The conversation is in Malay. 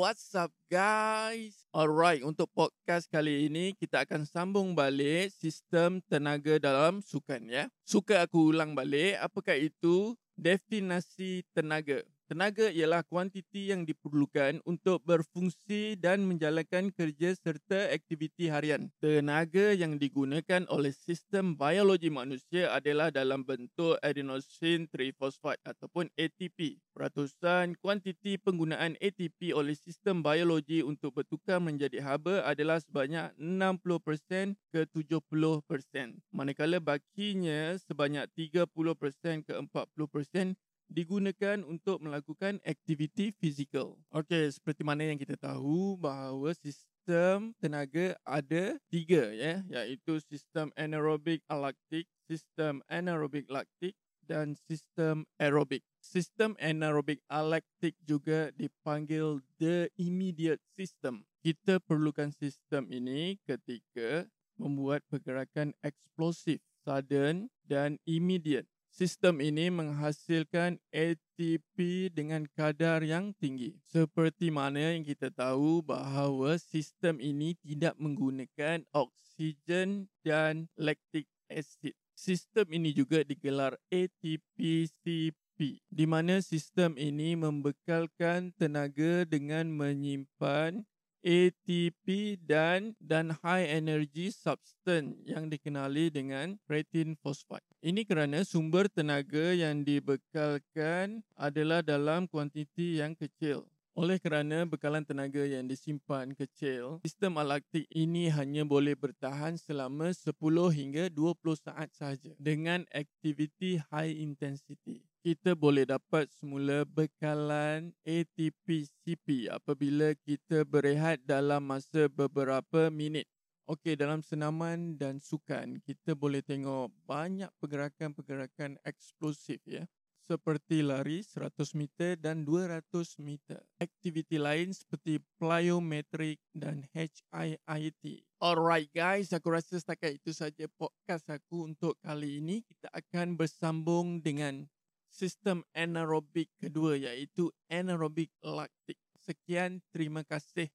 what's up guys? Alright, untuk podcast kali ini kita akan sambung balik sistem tenaga dalam sukan ya. Suka aku ulang balik, apakah itu definasi tenaga? Tenaga ialah kuantiti yang diperlukan untuk berfungsi dan menjalankan kerja serta aktiviti harian. Tenaga yang digunakan oleh sistem biologi manusia adalah dalam bentuk adenosine triphosphate ataupun ATP. Peratusan kuantiti penggunaan ATP oleh sistem biologi untuk bertukar menjadi haba adalah sebanyak 60% ke 70%. Manakala bakinya sebanyak 30% ke 40% digunakan untuk melakukan aktiviti fizikal. Okey, seperti mana yang kita tahu bahawa sistem tenaga ada tiga ya, iaitu sistem anaerobik alaktik, sistem anaerobik laktik dan sistem aerobik. Sistem anaerobik alaktik juga dipanggil the immediate system. Kita perlukan sistem ini ketika membuat pergerakan eksplosif, sudden dan immediate sistem ini menghasilkan ATP dengan kadar yang tinggi. Seperti mana yang kita tahu bahawa sistem ini tidak menggunakan oksigen dan lactic acid. Sistem ini juga digelar ATP-CP di mana sistem ini membekalkan tenaga dengan menyimpan ATP dan dan high energy substance yang dikenali dengan protein phosphate. Ini kerana sumber tenaga yang dibekalkan adalah dalam kuantiti yang kecil. Oleh kerana bekalan tenaga yang disimpan kecil, sistem alaktik ini hanya boleh bertahan selama 10 hingga 20 saat sahaja dengan aktiviti high intensity. Kita boleh dapat semula bekalan ATP-CP apabila kita berehat dalam masa beberapa minit. Okey, dalam senaman dan sukan, kita boleh tengok banyak pergerakan-pergerakan eksplosif ya seperti lari 100 meter dan 200 meter. Aktiviti lain seperti plyometric dan HIIT. Alright guys, aku rasa setakat itu saja podcast aku untuk kali ini. Kita akan bersambung dengan sistem anaerobik kedua iaitu anaerobik laktik. Sekian, terima kasih.